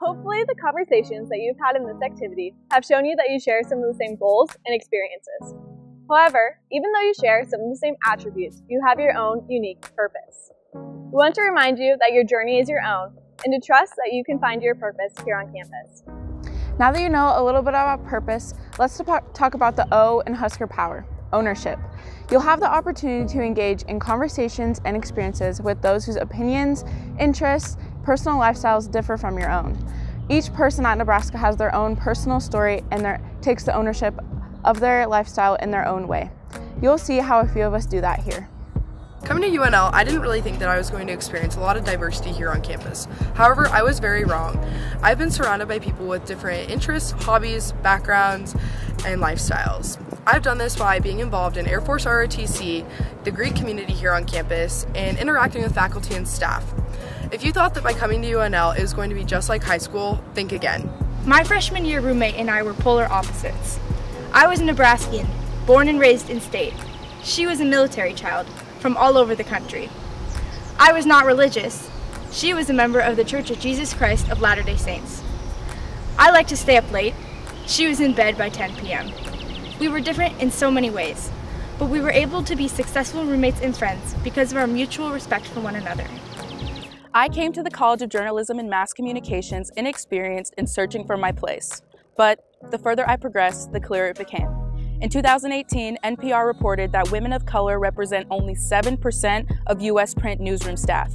Hopefully, the conversations that you've had in this activity have shown you that you share some of the same goals and experiences. However, even though you share some of the same attributes, you have your own unique purpose. We want to remind you that your journey is your own and to trust that you can find your purpose here on campus. Now that you know a little bit about purpose, let's talk about the O in Husker Power ownership. You'll have the opportunity to engage in conversations and experiences with those whose opinions, interests, personal lifestyles differ from your own. Each person at Nebraska has their own personal story and their, takes the ownership of their lifestyle in their own way. You'll see how a few of us do that here. Coming to UNL, I didn't really think that I was going to experience a lot of diversity here on campus. However, I was very wrong. I've been surrounded by people with different interests, hobbies, backgrounds, and lifestyles. I've done this by being involved in Air Force ROTC, the Greek community here on campus, and interacting with faculty and staff. If you thought that by coming to UNL it was going to be just like high school, think again. My freshman year roommate and I were polar opposites. I was a Nebraskan, born and raised in state. She was a military child from all over the country. I was not religious. She was a member of the Church of Jesus Christ of Latter day Saints. I liked to stay up late. She was in bed by 10 p.m. We were different in so many ways, but we were able to be successful roommates and friends because of our mutual respect for one another. I came to the College of Journalism and Mass Communications inexperienced in searching for my place, but the further I progressed, the clearer it became. In 2018, NPR reported that women of color represent only 7% of U.S. print newsroom staff.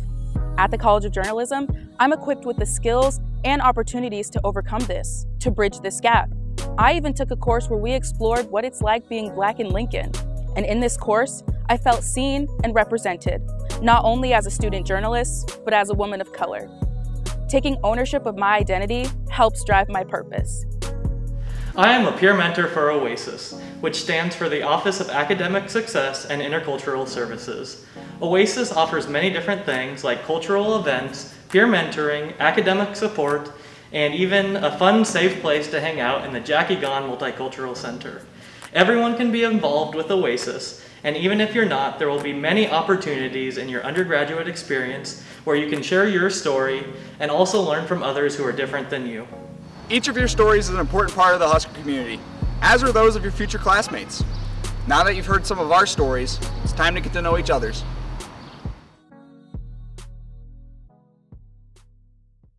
At the College of Journalism, I'm equipped with the skills and opportunities to overcome this, to bridge this gap. I even took a course where we explored what it's like being black in Lincoln. And in this course, I felt seen and represented, not only as a student journalist, but as a woman of color. Taking ownership of my identity helps drive my purpose. I am a peer mentor for OASIS, which stands for the Office of Academic Success and Intercultural Services. OASIS offers many different things like cultural events, peer mentoring, academic support, and even a fun, safe place to hang out in the Jackie Gaughan Multicultural Center. Everyone can be involved with OASIS, and even if you're not, there will be many opportunities in your undergraduate experience where you can share your story and also learn from others who are different than you. Each of your stories is an important part of the Husker community, as are those of your future classmates. Now that you've heard some of our stories, it's time to get to know each other's.